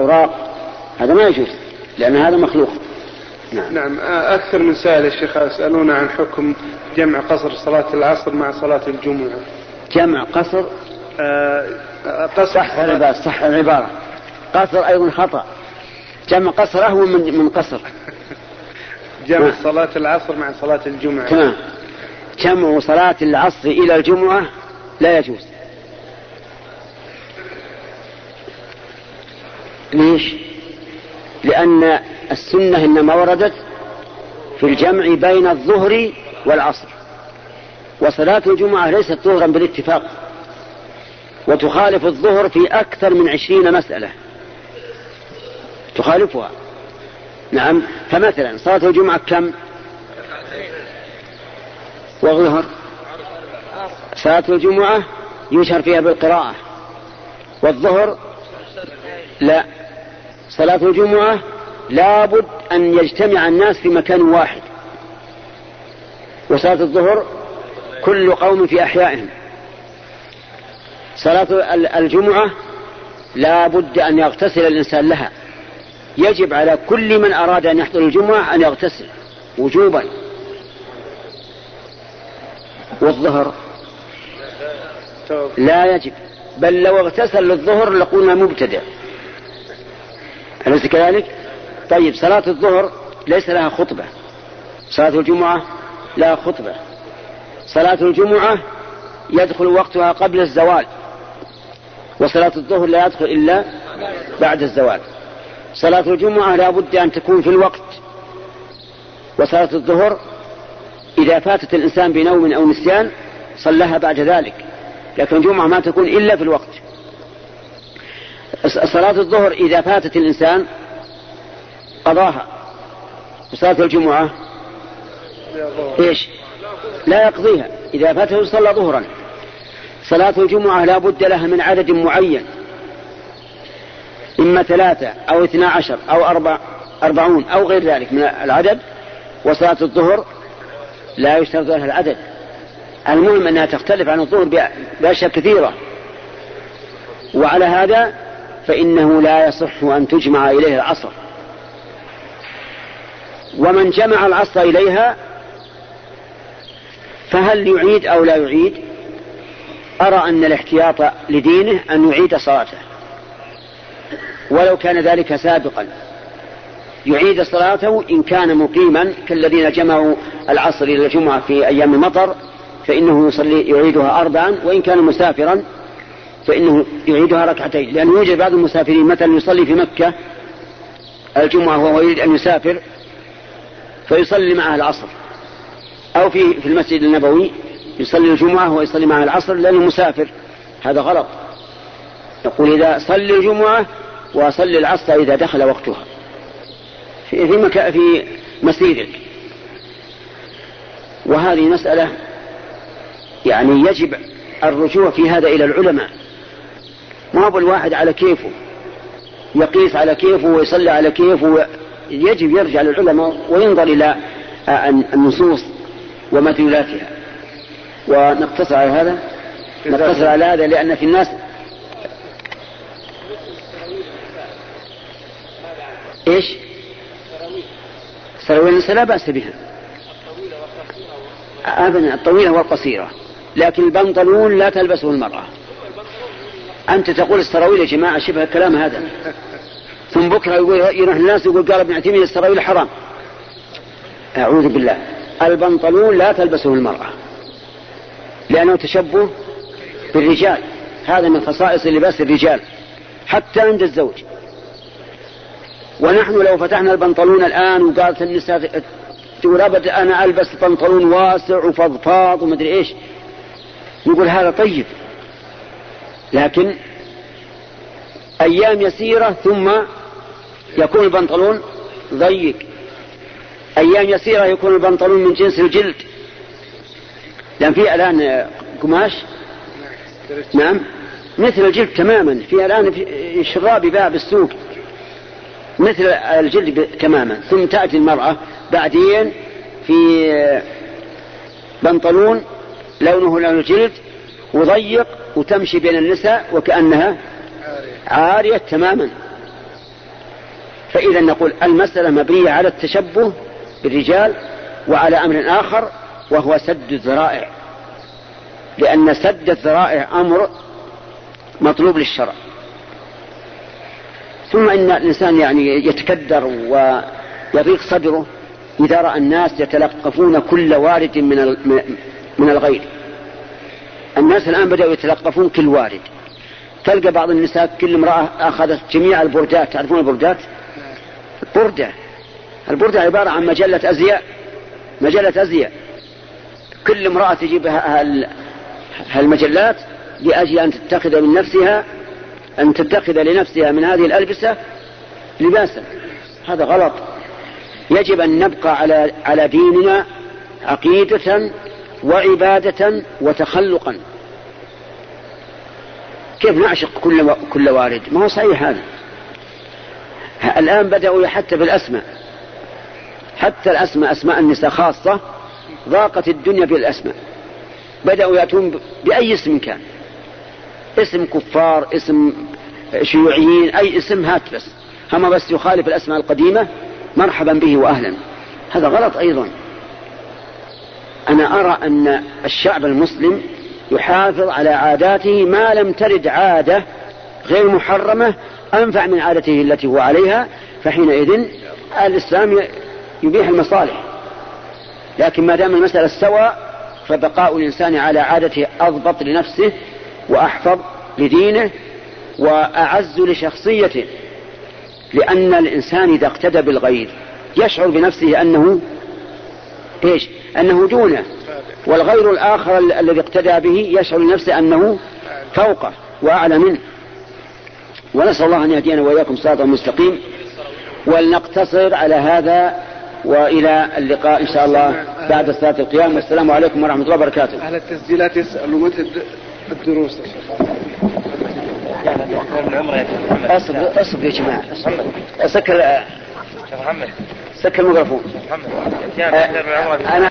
أوراق هذا ما يجوز لأن هذا مخلوق. نعم. نعم. أكثر من سائل الشيخ يسألون عن حكم جمع قصر صلاة العصر مع صلاة الجمعة. جمع قصر؟ آه قصر صح العبارة صح العبارة قصر أيضا خطأ. جمع قصر أهون من من قصر. جمع نعم. صلاة العصر مع صلاة الجمعة. تمام. جمع صلاة العصر إلى الجمعة لا يجوز. ليش؟ لأن السنة إنما وردت في الجمع بين الظهر والعصر. وصلاة الجمعة ليست ظهرا بالاتفاق. وتخالف الظهر في أكثر من عشرين مسألة. تخالفها. نعم. فمثلا صلاة الجمعة كم؟ والظهر صلاة الجمعة يشهر فيها بالقراءة. والظهر لا. صلاة الجمعة لابد أن يجتمع الناس في مكان واحد. وصلاة الظهر كل قوم في أحيائهم. صلاة الجمعة لا بد أن يغتسل الإنسان لها. يجب على كل من أراد أن يحضر الجمعة أن يغتسل وجوبا. والظهر لا يجب. بل لو اغتسل للظهر لقلنا مبتدع. أليس كذلك؟ طيب صلاة الظهر ليس لها خطبة. صلاة الجمعة لها خطبة. صلاة الجمعة يدخل وقتها قبل الزوال وصلاة الظهر لا يدخل إلا بعد الزوال. صلاة الجمعة لا بد أن تكون في الوقت وصلاة الظهر إذا فاتت الإنسان بنوم أو نسيان صلىها بعد ذلك لكن الجمعة ما تكون إلا في الوقت. صلاة الظهر إذا فاتت الإنسان قضاها. وصلاة الجمعة إيش؟ لا يقضيها. إذا فاته صلى ظهرا. صلاة الجمعة لا بد لها من عدد معين. إما ثلاثة أو اثنا عشر أو أربع أربعون أو غير ذلك من العدد. وصلاة الظهر لا يشترط لها العدد. المهم أنها تختلف عن الظهر بأشياء كثيرة. وعلى هذا فإنه لا يصح أن تجمع إليه العصر. ومن جمع العصر إليها فهل يعيد أو لا يعيد؟ أرى أن الاحتياط لدينه أن يعيد صلاته. ولو كان ذلك سابقا. يعيد صلاته إن كان مقيما كالذين جمعوا العصر إلى الجمعة في أيام المطر فإنه يصلي يعيدها أربعا وإن كان مسافرا فإنه يعيدها ركعتين لأنه يوجد بعض المسافرين مثلا يصلي في مكة الجمعة وهو يريد أن يسافر فيصلي معه العصر أو في في المسجد النبوي يصلي الجمعة ويصلي معه العصر لأنه مسافر. هذا غلط. يقول إذا صلي الجمعة وصلي العصر إذا دخل وقتها. في في, في مسجدك. وهذه مسألة يعني يجب الرجوع في هذا إلى العلماء. ما هو الواحد على كيفه يقيس على كيفه ويصلي على كيفه يجب يرجع للعلماء وينظر إلى النصوص ومدلولاتها ونقتصر على هذا؟ نقتصر على هذا لأن في الناس إيش؟ سراويل النساء لا بأس بها. أبدا الطويلة والقصيرة. لكن البنطلون لا تلبسه المرأة. أنت تقول السراويل يا جماعة شبه الكلام هذا. ثم بكرة يقول يروح الناس يقول قال ابن عثيمين السراويل حرام. أعوذ بالله. البنطلون لا تلبسه المرأة. لأنه تشبه بالرجال. هذا من خصائص لباس الرجال. حتى عند الزوج. ونحن لو فتحنا البنطلون الآن وقالت النساء تقول أنا ألبس بنطلون واسع وفضفاض ومدري إيش. نقول هذا طيب. لكن أيام يسيرة ثم يكون البنطلون ضيق. أيام يسيرة يكون البنطلون من جنس الجلد. لأن في الآن قماش؟ نعم. مثل الجلد تماما. في الآن شراب يباع بالسوق مثل الجلد تماما. ثم تأتي المرأة بعدين في بنطلون لونه لون الجلد وضيق وتمشي بين النساء وكأنها عارية تماما. فإذا نقول المسألة مبنية على التشبه بالرجال وعلى أمر آخر وهو سد الذرائع. لأن سد الذرائع أمر مطلوب للشرع. ثم إن الإنسان يعني يتكدر ويضيق صدره إذا رأى الناس يتلقفون كل وارد من من الغير. الناس الآن بدأوا يتلقفون كل وارد. تلقى بعض النساء كل امرأة أخذت جميع البردات. تعرفون البردات؟ بردة البردة عبارة عن مجلة أزياء. مجلة أزياء. كل امرأة تجيب هالمجلات لأجل أن تتخذ من نفسها أن تتخذ لنفسها من هذه الألبسة لباسا. هذا غلط. يجب أن نبقى على على ديننا عقيدة وعبادة وتخلقا. كيف نعشق كل كل وارد؟ ما هو صحيح هذا. الآن بدأوا حتى بالأسماء. حتى الأسماء أسماء النساء خاصة ضاقت الدنيا بالأسماء. بدأوا يأتون بأي اسم كان. اسم كفار اسم شيوعيين أي اسم هات بس. هم بس يخالف الأسماء القديمة مرحبا به وأهلا. هذا غلط أيضا. أنا أرى أن الشعب المسلم يحافظ على عاداته ما لم ترد عادة غير محرمة أنفع من عادته التي هو عليها فحينئذ الإسلام يبيح المصالح. لكن ما دام المسألة سواء فبقاء الإنسان على عادته أضبط لنفسه وأحفظ لدينه وأعز لشخصيته. لأن الإنسان إذا اقتدى بالغير يشعر بنفسه أنه إيش؟ أنه دونه والغير الآخر الذي اقتدى به يشعر بنفسه أنه فوقه وأعلى منه. ونسأل الله أن يهدينا وإياكم صراطا مستقيم. ولنقتصر على هذا وإلى اللقاء إن شاء الله بعد صلاة القيام. والسلام عليكم ورحمة الله وبركاته. أهل التسجيلات يسألوا متى الدروس. أصبر أصبر يا جماعة سكر سكر الميكروفون. أنا